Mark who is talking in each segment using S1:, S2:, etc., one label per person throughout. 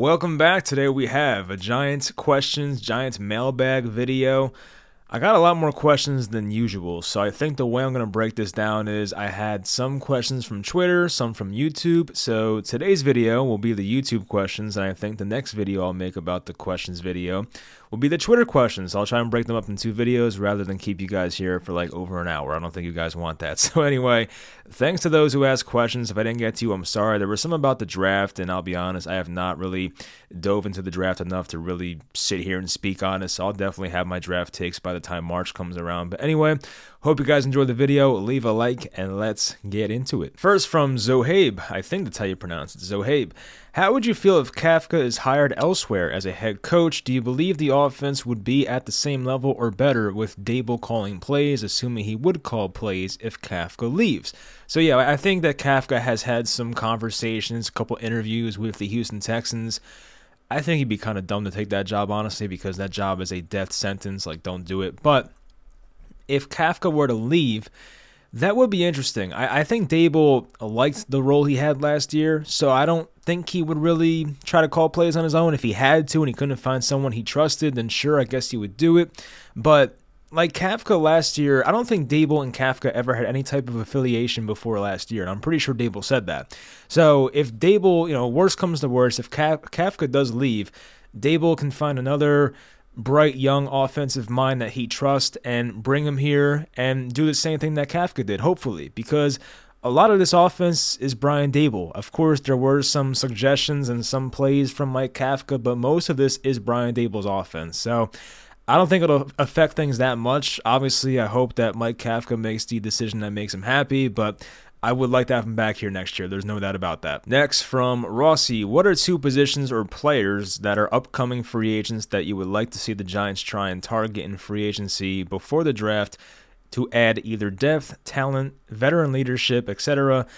S1: Welcome back. Today we have a Giants questions, Giants mailbag video. I got a lot more questions than usual, so I think the way I'm going to break this down is I had some questions from Twitter, some from YouTube. So today's video will be the YouTube questions, and I think the next video I'll make about the questions video will be the Twitter questions. I'll try and break them up in two videos rather than keep you guys here for like over an hour. I don't think you guys want that. So anyway, thanks to those who asked questions. If I didn't get to you, I'm sorry. There was some about the draft, and I'll be honest, I have not really dove into the draft enough to really sit here and speak on it. So I'll definitely have my draft takes by the time March comes around. But anyway, hope you guys enjoyed the video. Leave a like and let's get into it. First from Zohabe, I think that's how you pronounce it. Zohabe. How would you feel if Kafka is hired elsewhere as a head coach? Do you believe the offense would be at the same level or better with Daboll calling plays, assuming he would call plays if Kafka leaves? So yeah, I think that Kafka has had some conversations, a couple interviews with the Houston Texans. I think he'd be kind of dumb to take that job, honestly, because that job is a death sentence. Like, don't do it. But if Kafka were to leave, that would be interesting. I, I think Daboll liked the role he had last year, so I don't think he would really try to call plays on his own. If he had to and he couldn't find someone he trusted, then sure, I guess he would do it. But like Kafka last year, I don't think Daboll and Kafka ever had any type of affiliation before last year, and I'm pretty sure Daboll said that. So if Daboll, you know, worst comes to worst, if Kafka does leave, Daboll can find another bright young offensive mind that he trusts and bring him here and do the same thing that Kafka did, hopefully, because a lot of this offense is Brian Daboll. Of course, there were some suggestions and some plays from Mike Kafka, but most of this is Brian Daboll's offense. So I don't think it'll affect things that much. Obviously, I hope that Mike Kafka makes the decision that makes him happy, but I would like to have him back here next year. There's no doubt about that. Next, from Rossi, what are two positions or players that are upcoming free agents that you would like to see the Giants try and target in free agency before the draft to add either depth, talent, veteran leadership, etc.?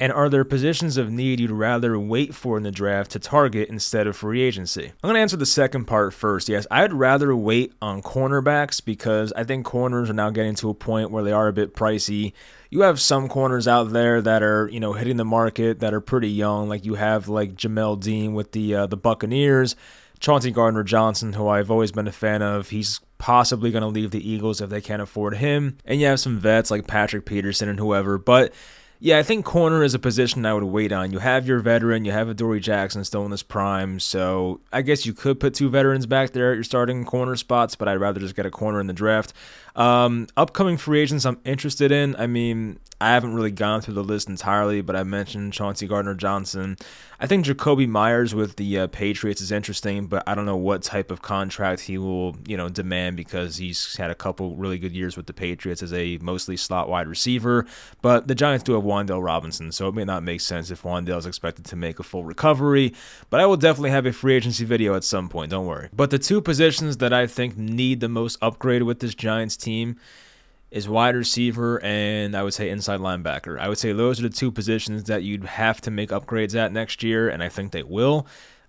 S1: And are there positions of need you'd rather wait for in the draft to target instead of free agency? I'm going to answer the second part first. Yes, I'd rather wait on cornerbacks because I think corners are now getting to a point where they are a bit pricey. You have some corners out there that are, you know, hitting the market that are pretty young. Like you have like Jamel Dean with the uh, the Buccaneers, Chauncey Gardner Johnson, who I've always been a fan of. He's possibly going to leave the Eagles if they can't afford him. And you have some vets like Patrick Peterson and whoever, but yeah, I think corner is a position I would wait on. You have your veteran, you have Adoree' Jackson still in his prime, so I guess you could put two veterans back there at your starting corner spots, but I'd rather just get a corner in the draft. Um, upcoming free agents I'm interested in. I mean, I haven't really gone through the list entirely, but I mentioned Chauncey Gardner Johnson. I think Jakobi Meyers with the uh, Patriots is interesting, but I don't know what type of contract he will, you know, demand because he's had a couple really good years with the Patriots as a mostly slot wide receiver. But the Giants do have Wan'Dale Robinson, so it may not make sense if Wan'Dale is expected to make a full recovery. But I will definitely have a free agency video at some point. Don't worry. But the two positions that I think need the most upgrade with this Giants team is wide receiver and I would say inside linebacker. I would say those are the two positions that you'd have to make upgrades at next year, and I think they will.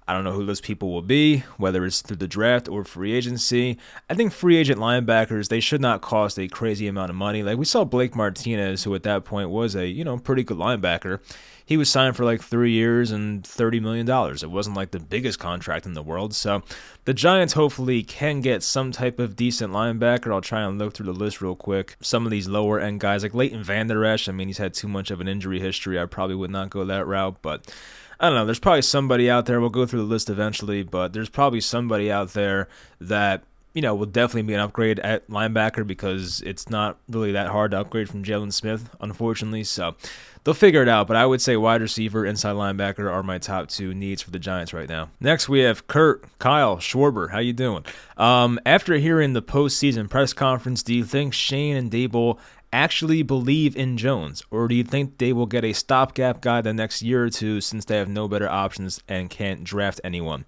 S1: I don't know who those people will be, whether it's through the draft or free agency. I think free agent linebackers, they should not cost a crazy amount of money. Like we saw Blake Martinez, who at that point was a, you know, pretty good linebacker he was signed for like three years and $30 million. It wasn't like the biggest contract in the world. So the Giants hopefully can get some type of decent linebacker. I'll try and look through the list real quick. Some of these lower end guys, like Leighton Vander Esch, I mean, he's had too much of an injury history. I probably would not go that route, but. I don't know. There's probably somebody out there. We'll go through the list eventually, but there's probably somebody out there that you know, will definitely be an upgrade at linebacker because it's not really that hard to upgrade from Jaylon Smith, unfortunately. So they'll figure it out. But I would say wide receiver, inside linebacker are my top two needs for the Giants right now. Next, we have Kurt, Kyle, Schwarber. How you doing? Um, after hearing the postseason press conference, do you think Schoen and Daboll actually believe in Jones, or do you think they will get a stopgap guy the next year or two since they have no better options and can't draft anyone?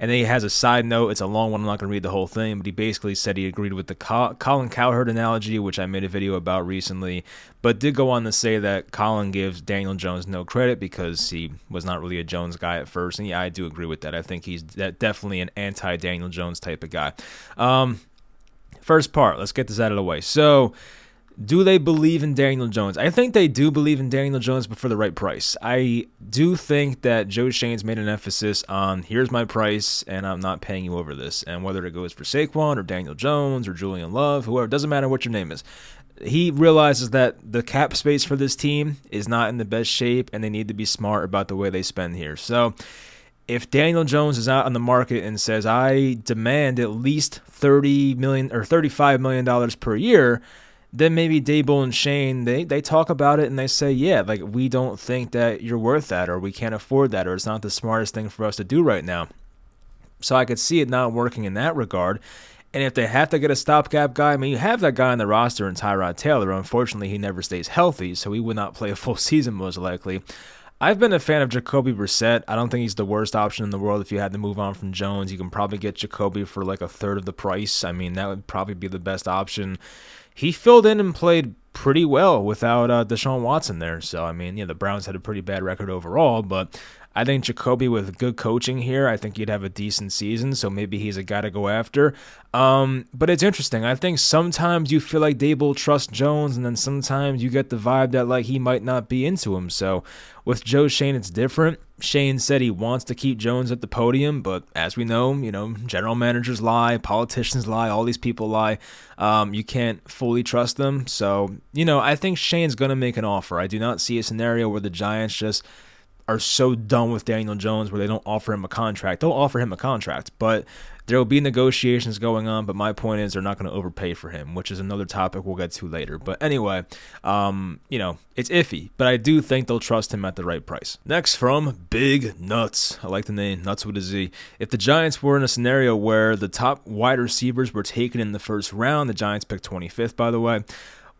S1: And then he has a side note. It's a long one. I'm not going to read the whole thing, but he basically said he agreed with the Colin Cowherd analogy, which I made a video about recently, but did go on to say that Colin gives Daniel Jones no credit because he was not really a Jones guy at first. And yeah, I do agree with that. I think he's definitely an anti Daniel Jones type of guy. Um, first part, let's get this out of the way. So, Do they believe in Daniel Jones? I think they do believe in Daniel Jones, but for the right price. I do think that Joe Schoen's made an emphasis on here's my price, and I'm not paying you over this. And whether it goes for Saquon or Daniel Jones or Julian Love, whoever, doesn't matter what your name is. He realizes that the cap space for this team is not in the best shape, and they need to be smart about the way they spend here. So, if Daniel Jones is out on the market and says, I demand at least 30 million or 35 million dollars per year, then maybe Daboll and Schoen they they talk about it and they say, yeah, like we don't think that you're worth that, or we can't afford that, or it's not the smartest thing for us to do right now. So I could see it not working in that regard. And if they have to get a stopgap guy, I mean, you have that guy on the roster in Tyrod Taylor. Unfortunately, he never stays healthy, so he would not play a full season most likely. I've been a fan of Jacoby Brissett. I don't think he's the worst option in the world. If you had to move on from Jones, you can probably get Jacoby for like a third of the price. I mean, that would probably be the best option he filled in and played pretty well without uh, Deshaun Watson there. So I mean, yeah, the Browns had a pretty bad record overall, but I think Jacoby with good coaching here, I think he'd have a decent season. So maybe he's a guy to go after. Um, but it's interesting. I think sometimes you feel like Daboll trusts Jones, and then sometimes you get the vibe that like he might not be into him. So with Joe Schoen, it's different. Schoen said he wants to keep Jones at the podium, but as we know, you know, general managers lie, politicians lie, all these people lie. Um, you can't fully trust them. So, you know, I think Schoen's going to make an offer. I do not see a scenario where the Giants just are so done with Daniel Jones where they don't offer him a contract. They'll offer him a contract, but there will be negotiations going on. But my point is, they're not going to overpay for him, which is another topic we'll get to later. But anyway, um, you know, it's iffy, but I do think they'll trust him at the right price. Next from Big Nuts. I like the name, Nuts with a Z. If the Giants were in a scenario where the top wide receivers were taken in the first round, the Giants picked 25th, by the way.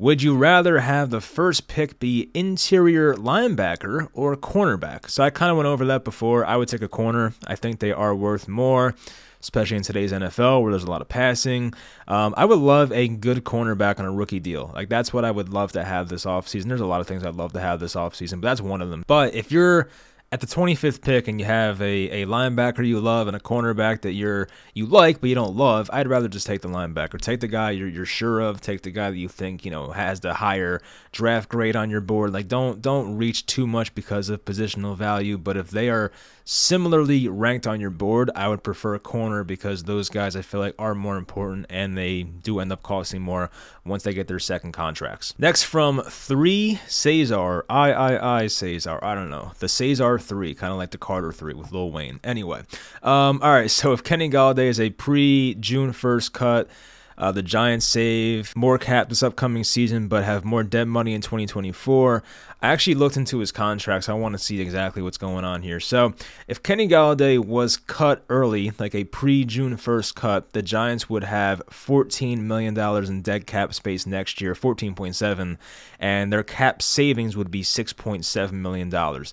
S1: Would you rather have the first pick be interior linebacker or cornerback? So I kind of went over that before. I would take a corner. I think they are worth more, especially in today's NFL where there's a lot of passing. Um, I would love a good cornerback on a rookie deal. Like that's what I would love to have this offseason. There's a lot of things I'd love to have this offseason, but that's one of them. But if you're at the 25th pick and you have a, a linebacker you love and a cornerback that you're you like but you don't love, I'd rather just take the linebacker. Take the guy you're, you're sure of. Take the guy that you think you know has the higher draft grade on your board. Like don't don't reach too much because of positional value. But if they are similarly ranked on your board, I would prefer a corner because those guys I feel like are more important and they do end up costing more once they get their second contracts. Next from three Cesar, I I I Cesar, I don't know the Cesar 3, kind of like the Carter 3 with Lil Wayne. Anyway, um, all right, so if Kenny Golladay is a pre June 1st cut, uh, the Giants save more cap this upcoming season, but have more dead money in 2024. I actually looked into his contracts. I want to see exactly what's going on here. So, if Kenny Golladay was cut early, like a pre June 1st cut, the Giants would have $14 million in dead cap space next year, 14.7, and their cap savings would be $6.7 million.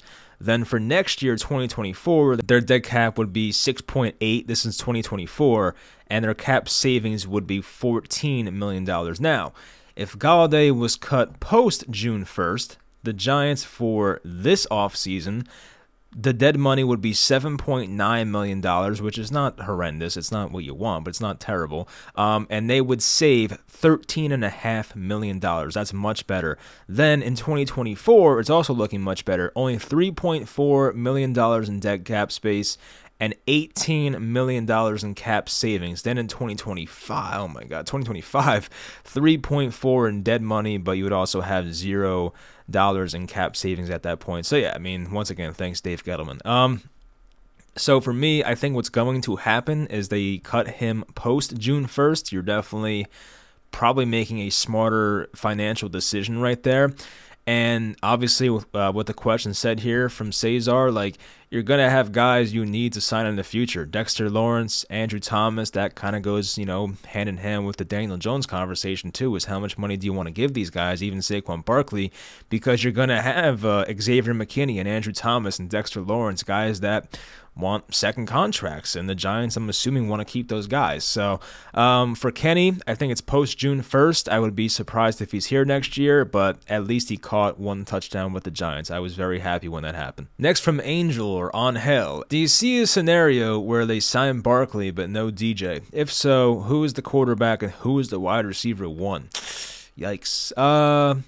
S1: Then for next year, 2024, their dead cap would be 6.8. This is 2024, and their cap savings would be 14 million dollars. Now, if Golladay was cut post June 1st, the Giants for this offseason the dead money would be $7.9 million, which is not horrendous. It's not what you want, but it's not terrible. Um, and they would save $13.5 million. That's much better. Then in 2024, it's also looking much better. Only $3.4 million in debt cap space and $18 million in cap savings. Then in 2025, oh my God, 2025, 3.4 in dead money, but you would also have zero dollars in cap savings at that point. So yeah, I mean, once again, thanks Dave Gettleman. Um, so for me, I think what's going to happen is they cut him post June 1st. You're definitely probably making a smarter financial decision right there. And obviously, with uh, what the question said here from Cesar, like you're gonna have guys you need to sign in the future. Dexter Lawrence, Andrew Thomas, that kind of goes, you know, hand in hand with the Daniel Jones conversation too. Is how much money do you want to give these guys, even Saquon Barkley, because you're gonna have uh, Xavier McKinney and Andrew Thomas and Dexter Lawrence, guys that want second contracts, and the Giants, I'm assuming, want to keep those guys. So um, for Kenny, I think it's post June 1st. I would be surprised if he's here next year, but at least he caught one touchdown with the Giants. I was very happy when that happened. Next from Angel or On Hell, do you see a scenario where they sign Barkley but no DJ? If so, who is the quarterback and who is the wide receiver one? Yikes. Uh,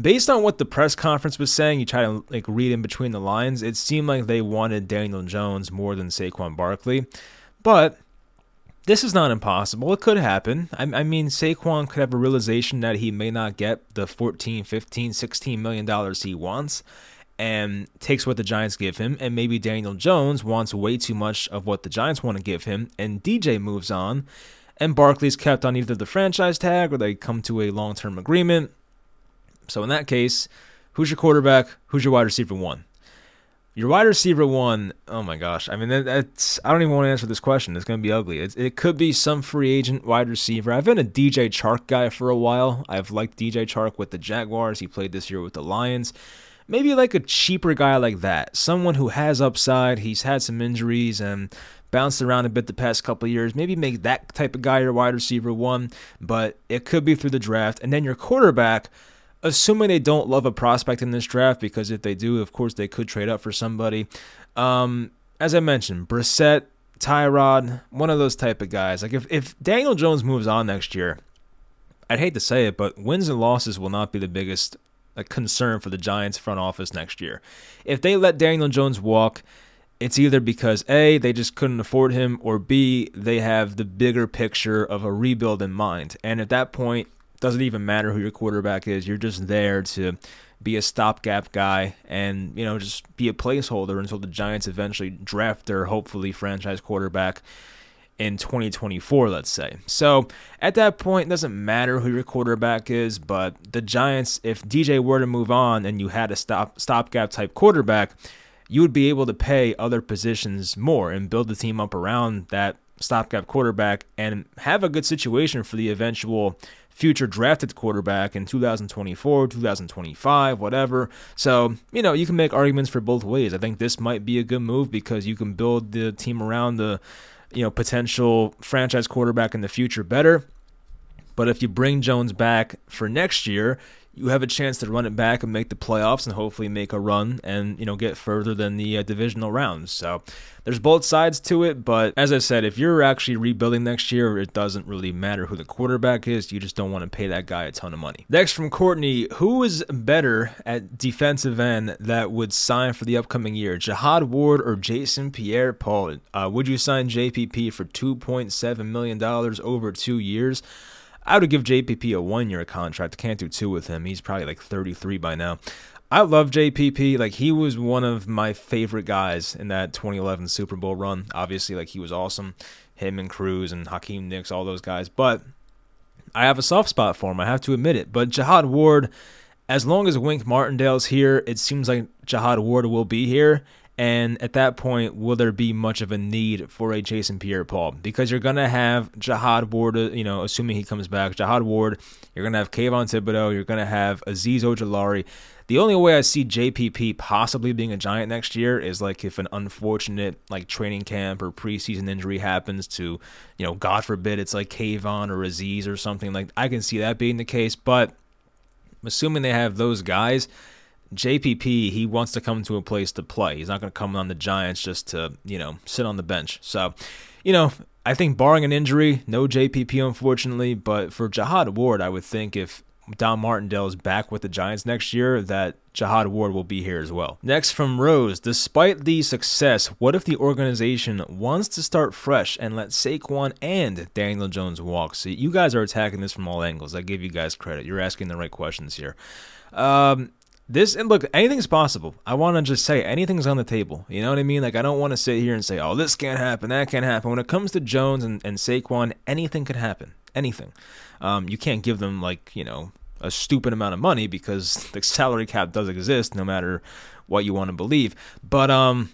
S1: based on what the press conference was saying, you try to like read in between the lines. It seemed like they wanted Daniel Jones more than Saquon Barkley, but this is not impossible. It could happen. I, I, mean, Saquon could have a realization that he may not get the 14, 15, 16 million dollars he wants and takes what the Giants give him. And maybe Daniel Jones wants way too much of what the Giants want to give him. And DJ moves on. And Barkley's kept on either the franchise tag or they come to a long term agreement. So in that case, who's your quarterback? Who's your wide receiver one? Your wide receiver one, oh my gosh. I mean, that's, I don't even want to answer this question. It's going to be ugly. It, it could be some free agent wide receiver. I've been a DJ Chark guy for a while. I've liked DJ Chark with the Jaguars. He played this year with the Lions. Maybe like a cheaper guy like that. Someone who has upside. He's had some injuries and bounced around a bit the past couple years. Maybe make that type of guy your wide receiver one, but it could be through the draft. And then your quarterback assuming they don't love a prospect in this draft, because if they do, of course, they could trade up for somebody. Um, as I mentioned, Brissett, Tyrod, one of those type of guys. Like if, if Daniel Jones moves on next year, I'd hate to say it, but wins and losses will not be the biggest like, concern for the Giants front office next year. If they let Daniel Jones walk, it's either because A, they just couldn't afford him, or B, they have the bigger picture of a rebuild in mind. And at that point, doesn't even matter who your quarterback is. You're just there to be a stopgap guy and, you know, just be a placeholder until the Giants eventually draft their hopefully franchise quarterback in 2024, let's say. So at that point, it doesn't matter who your quarterback is, but the Giants, if DJ were to move on and you had a stop stopgap type quarterback, you would be able to pay other positions more and build the team up around that stopgap quarterback and have a good situation for the eventual future drafted quarterback in 2024, 2025, whatever. So, you know, you can make arguments for both ways. I think this might be a good move because you can build the team around the, you know, potential franchise quarterback in the future better. But if you bring Jones back for next year, you have a chance to run it back and make the playoffs and hopefully make a run and you know get further than the uh, divisional rounds. So there's both sides to it, but as I said, if you're actually rebuilding next year, it doesn't really matter who the quarterback is. You just don't want to pay that guy a ton of money. Next from Courtney, who is better at defensive end that would sign for the upcoming year, Jihad Ward or Jason Pierre-Paul? Uh, would you sign JPP for 2.7 million dollars over two years? I would give JPP a one year contract. Can't do two with him. He's probably like 33 by now. I love JPP. Like he was one of my favorite guys in that 2011 Super Bowl run. Obviously, like he was awesome. Him and Cruz and Hakeem Nicks, all those guys. But I have a soft spot for him. I have to admit it. But Jihad Ward, as long as Wink Martindale's here, it seems like Jihad Ward will be here. And at that point, will there be much of a need for a Jason Pierre-Paul? Because you're gonna have Jihad Ward, uh, you know, assuming he comes back, Jihad Ward. You're gonna have Kayvon Thibodeaux. You're gonna have Azeez Ojulari. The only way I see JPP possibly being a Giant next year is like if an unfortunate like training camp or preseason injury happens to, you know, God forbid it's like Kayvon or Azeez or something like. I can see that being the case, but assuming they have those guys JPP, he wants to come to a place to play. He's not going to come on the Giants just to, you know, sit on the bench. So, you know, I think barring an injury, no JPP, unfortunately. But for Jihad Ward, I would think if Don Martindale is back with the Giants next year, that Jihad Ward will be here as well. Next from Rose, despite the success, what if the organization wants to start fresh and let Saquon and Daniel Jones walk? See, you guys are attacking this from all angles. I give you guys credit. You're asking the right questions here. Um, this and look, anything's possible. I want to just say anything's on the table. You know what I mean? Like I don't want to sit here and say, "Oh, this can't happen, that can't happen." When it comes to Jones and, and Saquon, anything could happen. Anything. Um, you can't give them like you know a stupid amount of money because the salary cap does exist, no matter what you want to believe. But um,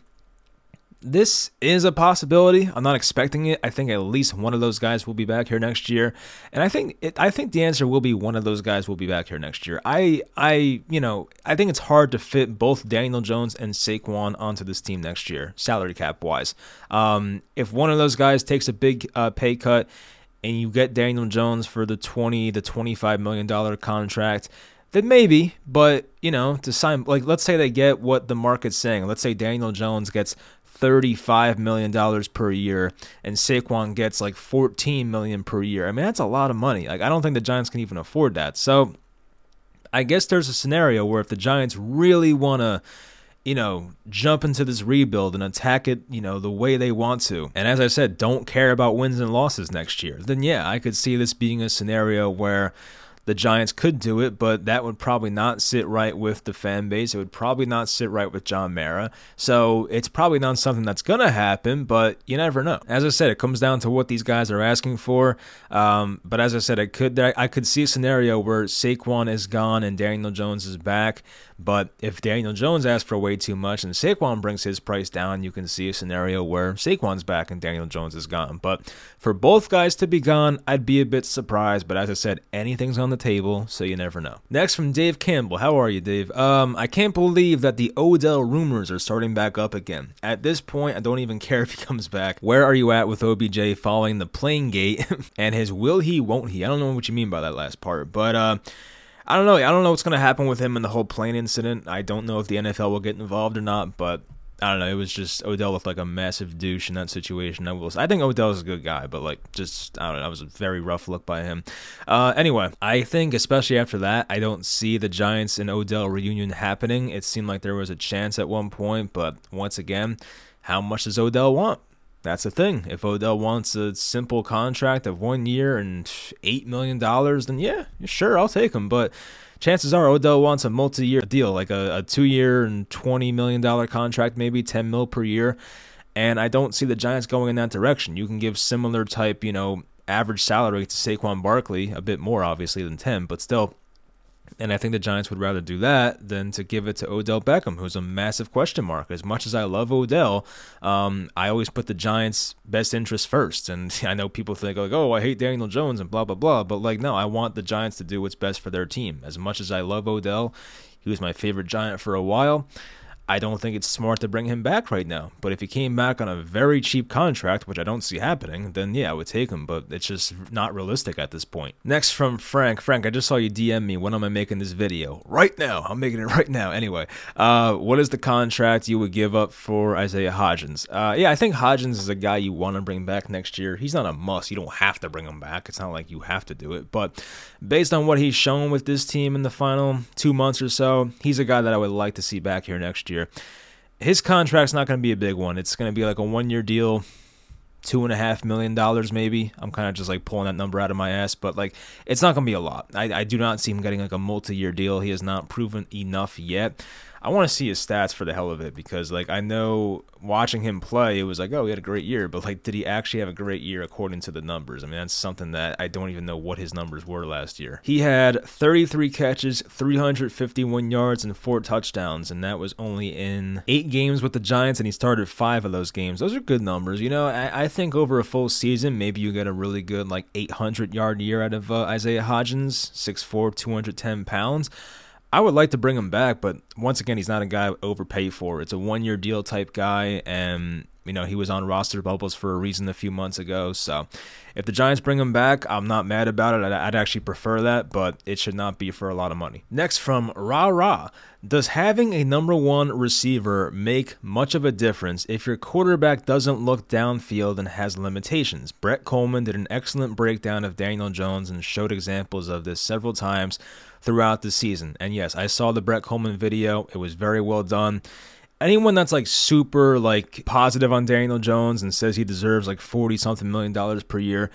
S1: this is a possibility. I'm not expecting it. I think at least one of those guys will be back here next year, and I think it, I think the answer will be one of those guys will be back here next year. I I you know I think it's hard to fit both Daniel Jones and Saquon onto this team next year, salary cap wise. Um, if one of those guys takes a big uh, pay cut, and you get Daniel Jones for the 20 the 25 million dollar contract then maybe, but you know, to sign like let's say they get what the market's saying. Let's say Daniel Jones gets $35 million per year and Saquon gets like 14 million per year. I mean, that's a lot of money. Like, I don't think the Giants can even afford that. So I guess there's a scenario where if the Giants really want to you know, jump into this rebuild and attack it, you know, the way they want to. And as I said, don't care about wins and losses next year. Then yeah, I could see this being a scenario where the Giants could do it, but that would probably not sit right with the fan base. It would probably not sit right with John Mara. So it's probably not something that's going to happen, but you never know. As I said, it comes down to what these guys are asking for. Um, but as I said, I could I could see a scenario where Saquon is gone and Daniel Jones is back. But if Daniel Jones asks for way too much and Saquon brings his price down, you can see a scenario where Saquon's back and Daniel Jones is gone. But for both guys to be gone, I'd be a bit surprised. But as I said, anything's on the table, so you never know. Next from Dave Campbell. How are you, Dave? Um, I can't believe that the Odell rumors are starting back up again. At this point, I don't even care if he comes back. Where are you at with OBJ following the plane gate and his will he, won't he? I don't know what you mean by that last part, but uh I don't know. I don't know what's going to happen with him and the whole plane incident. I don't know if the NFL will get involved or not, but I don't know. It was just Odell looked like a massive douche in that situation. I will. I think Odell's a good guy, but like just I don't know. That was a very rough look by him. Uh, anyway, I think especially after that, I don't see the Giants and Odell reunion happening. It seemed like there was a chance at one point, but once again, how much does Odell want? That's the thing. If Odell wants a simple contract of one year and eight million dollars, then yeah, sure, I'll take him. But chances are Odell wants a multi-year deal, like a, a two-year and twenty million dollar contract, maybe ten mil per year. And I don't see the Giants going in that direction. You can give similar type, you know, average salary to Saquon Barkley, a bit more obviously than ten, but still and I think the Giants would rather do that than to give it to Odell Beckham, who's a massive question mark. As much as I love Odell, um, I always put the Giants' best interest first. And I know people think like, "Oh, I hate Daniel Jones" and blah blah blah, but like, no, I want the Giants to do what's best for their team. As much as I love Odell, he was my favorite Giant for a while. I don't think it's smart to bring him back right now. But if he came back on a very cheap contract, which I don't see happening, then yeah, I would take him. But it's just not realistic at this point. Next from Frank. Frank, I just saw you DM me. When am I making this video? Right now. I'm making it right now. Anyway, uh, what is the contract you would give up for Isaiah Hodgins? Uh, yeah, I think Hodgins is a guy you want to bring back next year. He's not a must. You don't have to bring him back. It's not like you have to do it. But based on what he's shown with this team in the final two months or so, he's a guy that I would like to see back here next year year. His contract's not going to be a big one. It's going to be like a one year deal, two and a half million dollars maybe. I'm kind of just like pulling that number out of my ass, but like it's not to be a lot. I, I do not see him getting like a multi year deal. He has not proven enough yet. I want to see his stats for the hell of it because like I know watching him play, it was like, oh, he had a great year, but like, did he actually have a great year according to the numbers? I mean, that's something that I don't even know what his numbers were last year. He had 33 catches, 351 yards, and four touchdowns, and that was only in eight games with the Giants, and he started five of those games. Those are good numbers. You know, I, I think over a full season, maybe you get a really good like 800 yard year out of uh, Isaiah Hodgins, 6'4, 210 pounds. I would like to bring him back, but once again, he's not a guy I overpay for. It's a one year deal type guy, and you know he was on roster bubbles for a reason a few months ago. So if the Giants bring him back, I'm not mad about it. I'd actually prefer that, but it should not be for a lot of money. Next from Ra Ra. Does having a number one receiver make much of a difference if your quarterback doesn't look downfield and has limitations? Brett Kollmann did an excellent breakdown of Daniel Jones and showed examples of this several times throughout the season. And yes, I saw the Brett Kollmann video. It was very well done. Anyone that's like super like positive on Daniel Jones and says he deserves like 40 something million dollars per year,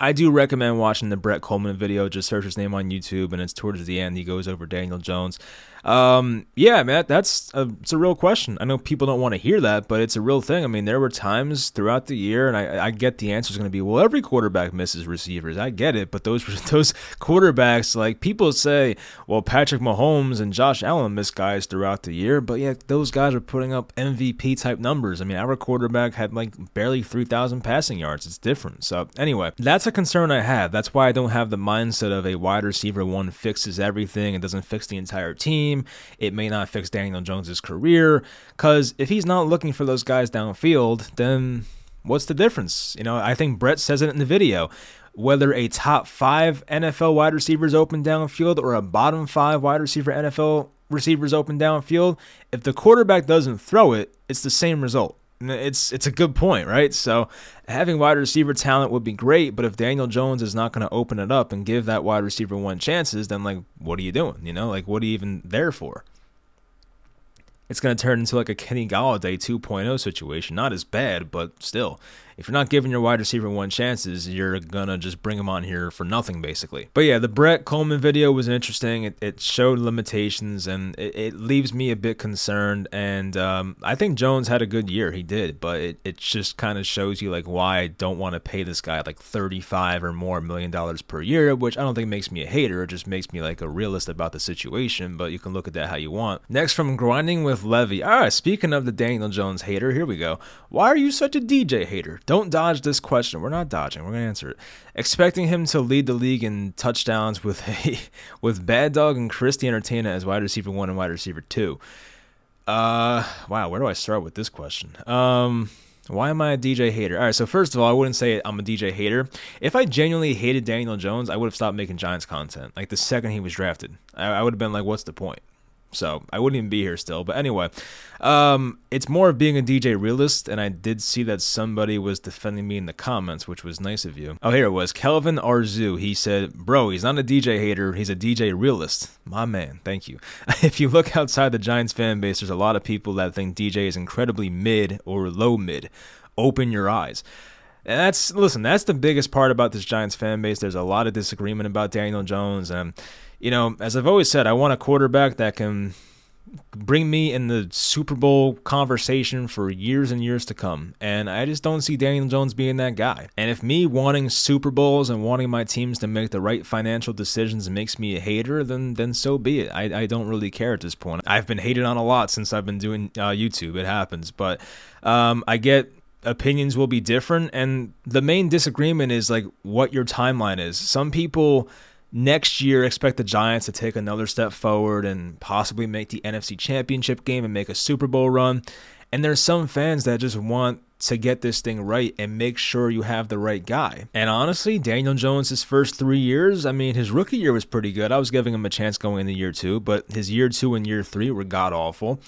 S1: I do recommend watching the Brett Kollmann video. Just search his name on YouTube, and it's towards the end. He goes over Daniel Jones. Um, yeah, man, that's a, it's a real question. I know people don't want to hear that, but it's a real thing. I mean, there were times throughout the year, and I, I get the answer is going to be, well, every quarterback misses receivers. I get it, but those those quarterbacks, like people say, well, Patrick Mahomes and Josh Allen miss guys throughout the year, but yeah, those guys are putting up MVP type numbers. I mean, our quarterback had like barely three thousand passing yards. It's different. So anyway, that's a concern I have. That's why I don't have the mindset of a wide receiver one fixes everything and doesn't fix the entire team team. It may not fix Daniel Jones's career because if he's not looking for those guys downfield, then what's the difference? You know, I think Brett says it in the video. Whether a top five NFL wide receivers open downfield or a bottom five wide receiver NFL receivers open downfield, if the quarterback doesn't throw it, it's the same result. It's it's a good point, right? So having wide receiver talent would be great, but if Daniel Jones is not going to open it up and give that wide receiver one chances, then like what are you doing? You know, like what are you even there for? It's going to turn into like a Kenny Golladay 2.0 situation. Not as bad, but still if you're not giving your wide receiver one chances, you're gonna just bring him on here for nothing, basically. But yeah, the Brett Kollmann video was interesting. It, it showed limitations, and it, it, leaves me a bit concerned. And um, I think Jones had a good year. He did, but it, it just kind of shows you like why I don't want to pay this guy like 35 or more million dollars per year, which I don't think makes me a hater. It just makes me like a realist about the situation. But you can look at that how you want. Next, from grinding with Levy. All right, speaking of the Daniel Jones hater, here we go. Why are you such a DJ hater? Don't dodge this question. We're not dodging. We're gonna answer it. Expecting him to lead the league in touchdowns with a, with Bad Dog and Christy Entertainer as wide receiver one and wide receiver two. Uh, wow. Where do I start with this question? Um. Why am I a DJ hater? All right, so first of all, I wouldn't say I'm a DJ hater. If I genuinely hated Daniel Jones, I would have stopped making Giants content. Like the second he was drafted, I, I would have been like, "What's the point?" So I wouldn't even be here still. But anyway, um, it's more of being a DJ realist, and I did see that somebody was defending me in the comments, which was nice of you. Oh, here it was. Kelvin Arzu. He said, Bro, he's not a DJ hater, he's a DJ realist. My man, thank you. if you look outside the Giants fan base, there's a lot of people that think DJ is incredibly mid or low mid. Open your eyes. And that's listen, that's the biggest part about this Giants fan base. There's a lot of disagreement about Daniel Jones and you know, as I've always said, I want a quarterback that can bring me in the Super Bowl conversation for years and years to come. And I just don't see Daniel Jones being that guy. And if me wanting Super Bowls and wanting my teams to make the right financial decisions makes me a hater, then then so be it. I, I don't really care at this point. I've been hated on a lot since I've been doing uh, YouTube. It happens. But um, I get opinions will be different. And the main disagreement is like what your timeline is. Some people next year expect the Giants to take another step forward and possibly make the NFC Championship game and make a Super Bowl run. And there's some fans that just want to get this thing right and make sure you have the right guy. And honestly, Daniel Jones, his first three years, I mean, his rookie year was pretty good. I was giving him a chance going into year two, but his year two and year three were god awful.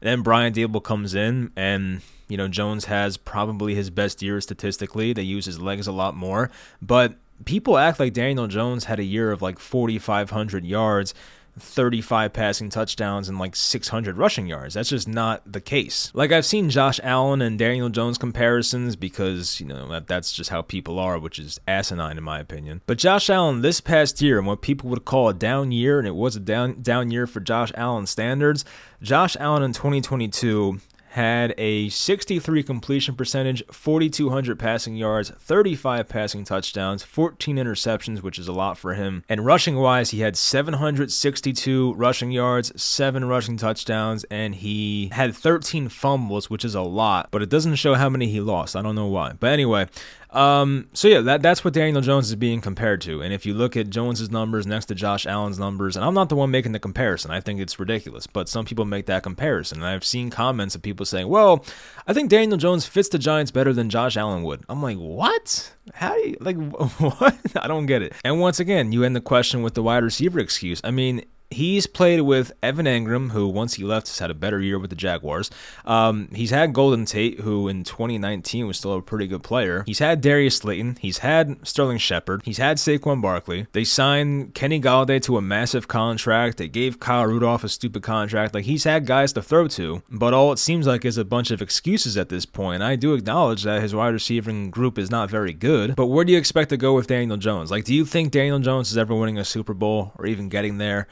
S1: Then Brian Daboll comes in, and you know Jones has probably his best year statistically. They use his legs a lot more, but people act like Daniel Jones had a year of like 4,500 yards, 35 passing touchdowns, and like 600 rushing yards. That's just not the case. Like I've seen Josh Allen and Daniel Jones comparisons because, you know, that, that's just how people are, which is asinine in my opinion. But Josh Allen this past year, and what people would call a down year, and it was a down down year for Josh Allen standards, Josh Allen in 2022 had a 63 completion percentage, 4,200 passing yards, 35 passing touchdowns, 14 interceptions, which is a lot for him. And rushing wise, he had 762 rushing yards, 7 rushing touchdowns, and he had 13 fumbles, which is a lot, but it doesn't show how many he lost. I don't know why. But anyway, um, so yeah, that that's what Daniel Jones is being compared to. And if you look at Jones's numbers next to Josh Allen's numbers, and I'm not the one making the comparison, I think it's ridiculous, but some people make that comparison. And I've seen comments of people saying, "Well, I think Daniel Jones fits the Giants better than Josh Allen would." I'm like, "What? How? Do you, like what? I don't get it." And once again, you end the question with the wide receiver excuse. I mean, He's played with Evan Engram, who once he left has had a better year with the Jaguars. Um, he's had Golden Tate, who in 2019 was still a pretty good player. He's had Darius Slayton. He's had Sterling Shepard. He's had Saquon Barkley. They signed Kenny Golladay to a massive contract. They gave Kyle Rudolph a stupid contract. Like he's had guys to throw to, but all it seems like is a bunch of excuses at this point. I do acknowledge that his wide receiving group is not very good, but where do you expect to go with Daniel Jones? Like, do you think Daniel Jones is ever winning a Super Bowl or even getting there?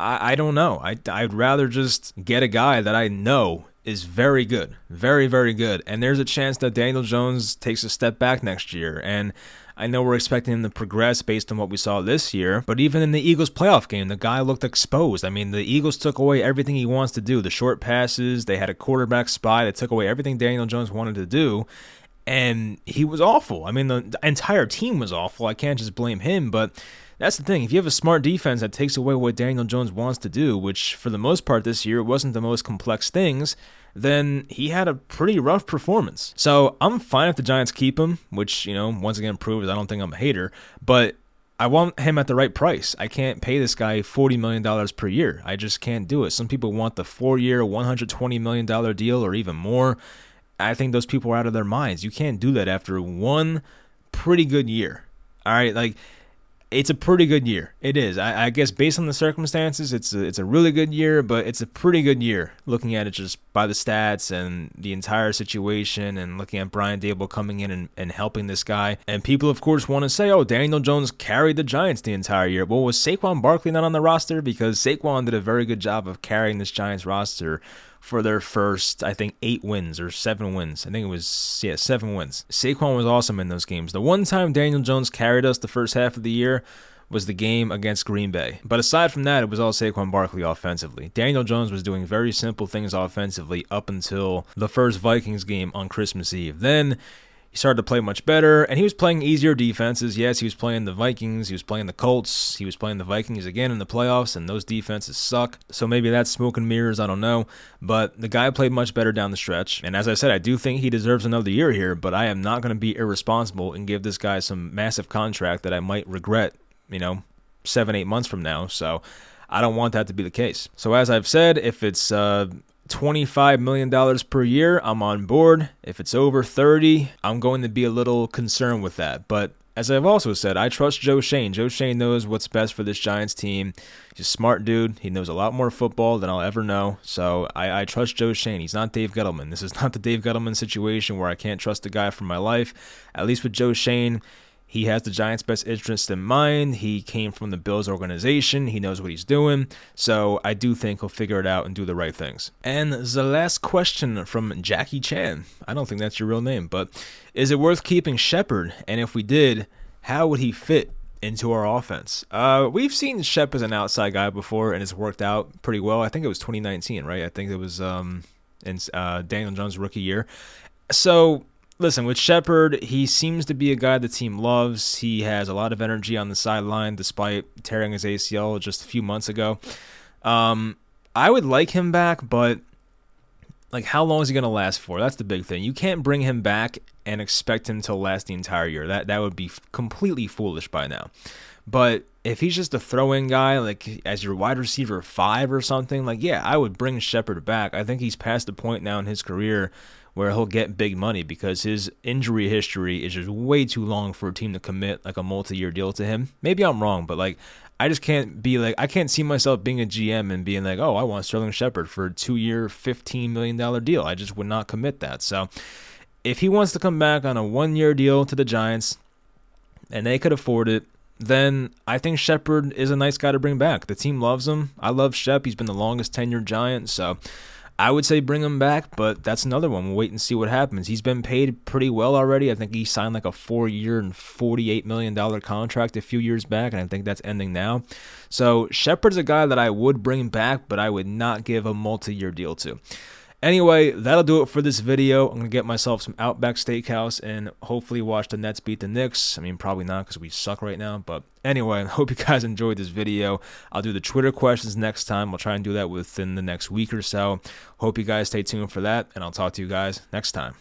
S1: I, I don't know. I, I'd rather just get a guy that I know is very good, very, very good. And there's a chance that Daniel Jones takes a step back next year. And I know we're expecting him to progress based on what we saw this year, but even in the Eagles playoff game, the guy looked exposed. I mean, the Eagles took away everything he wants to do the short passes, they had a quarterback spy that took away everything Daniel Jones wanted to do. And he was awful. I mean, the, the entire team was awful. I can't just blame him, but that's the thing. If you have a smart defense that takes away what Daniel Jones wants to do, which for the most part this year wasn't the most complex things, then he had a pretty rough performance. So I'm fine if the Giants keep him, which, you know, once again proves I don't think I'm a hater, but I want him at the right price. I can't pay this guy $40 million per year. I just can't do it. Some people want the four year, $120 million deal or even more. I think those people are out of their minds. You can't do that after one pretty good year. All right, like it's a pretty good year. It is. I, I, guess based on the circumstances, it's a, it's a really good year, but it's a pretty good year looking at it just by the stats and the entire situation and looking at Brian Daboll coming in and, and helping this guy. And people, of course, want to say, oh, Daniel Jones carried the Giants the entire year. Well, was Saquon Barkley not on the roster? Because Saquon did a very good job of carrying this Giants roster for their first, I think, eight wins or seven wins. I think it was, yeah, seven wins. Saquon was awesome in those games. The one time Daniel Jones carried us the first half of the year was the game against Green Bay. But aside from that, it was all Saquon Barkley offensively. Daniel Jones was doing very simple things offensively up until the first Vikings game on Christmas Eve. Then he started to play much better, and he was playing easier defenses. Yes, he was playing the Vikings, he was playing the Colts, he was playing the Vikings again in the playoffs, and those defenses suck. So maybe that's smoke and mirrors, I don't know. But the guy played much better down the stretch. And as I said, I do think he deserves another year here, but I am not going to be irresponsible and give this guy some massive contract that I might regret, you know, seven, eight months from now. So I don't want that to be the case. So as I've said, if it's uh, $25 million per year, I'm on board. If it's over 30, I'm going to be a little concerned with that. But as I've also said, I trust Joe Schoen. Joe Schoen knows what's best for this Giants team. He's a smart dude. He knows a lot more football than I'll ever know. So I, I trust Joe Schoen. He's not Dave Gettleman. This is not the Dave Gettleman situation where I can't trust the guy for my life. At least with Joe Schoen, he has the Giants' best interest in mind. He came from the Bills organization. He knows what he's doing. So I do think he'll figure it out and do the right things. And the last question from Jackie Chan. I don't think that's your real name, but is it worth keeping Shepard? And if we did, how would he fit into our offense. Uh, we've seen Shep as an outside guy before, and it's worked out pretty well. I think it was 2019, right? I think it was um, in uh, Daniel Jones' rookie year. So listen, with Shepard, he seems to be a guy the team loves. He has a lot of energy on the sideline despite tearing his ACL just a few months ago. Um, I would like him back, but like how long is he going to last for? That's the big thing. You can't bring him back and expect him to last the entire year. That that would be completely foolish by now. But if he's just a throw-in guy, like as your wide receiver five or something, like yeah, I would bring Shepard back. I think he's past the point now in his career where he'll get big money because his injury history is just way too long for a team to commit like a multi-year deal to him. Maybe I'm wrong, but like I just can't be like I can't see myself being a GM and being like, "Oh, I want Sterling Shepard for a 2-year, 15 million dollar deal." I just would not commit that. So, if he wants to come back on a 1-year deal to the Giants and they could afford it, then I think Shepard is a nice guy to bring back. The team loves him. I love Shep. He's been the longest tenured Giant, so I would say bring him back, but that's another one. We'll wait and see what happens. He's been paid pretty well already. I think he signed like a four year and $48 million contract a few years back, and I think that's ending now. So Shepard's a guy that I would bring back, but I would not give a multi year deal to. Anyway, that'll do it for this video. I'm going to get myself some Outback Steakhouse and hopefully watch the Nets beat the Knicks. I mean, probably not because we suck right now. But anyway, I hope you guys enjoyed this video. I'll do the Twitter questions next time. I'll try and do that within the next week or so. Hope you guys stay tuned for that, and I'll talk to you guys next time.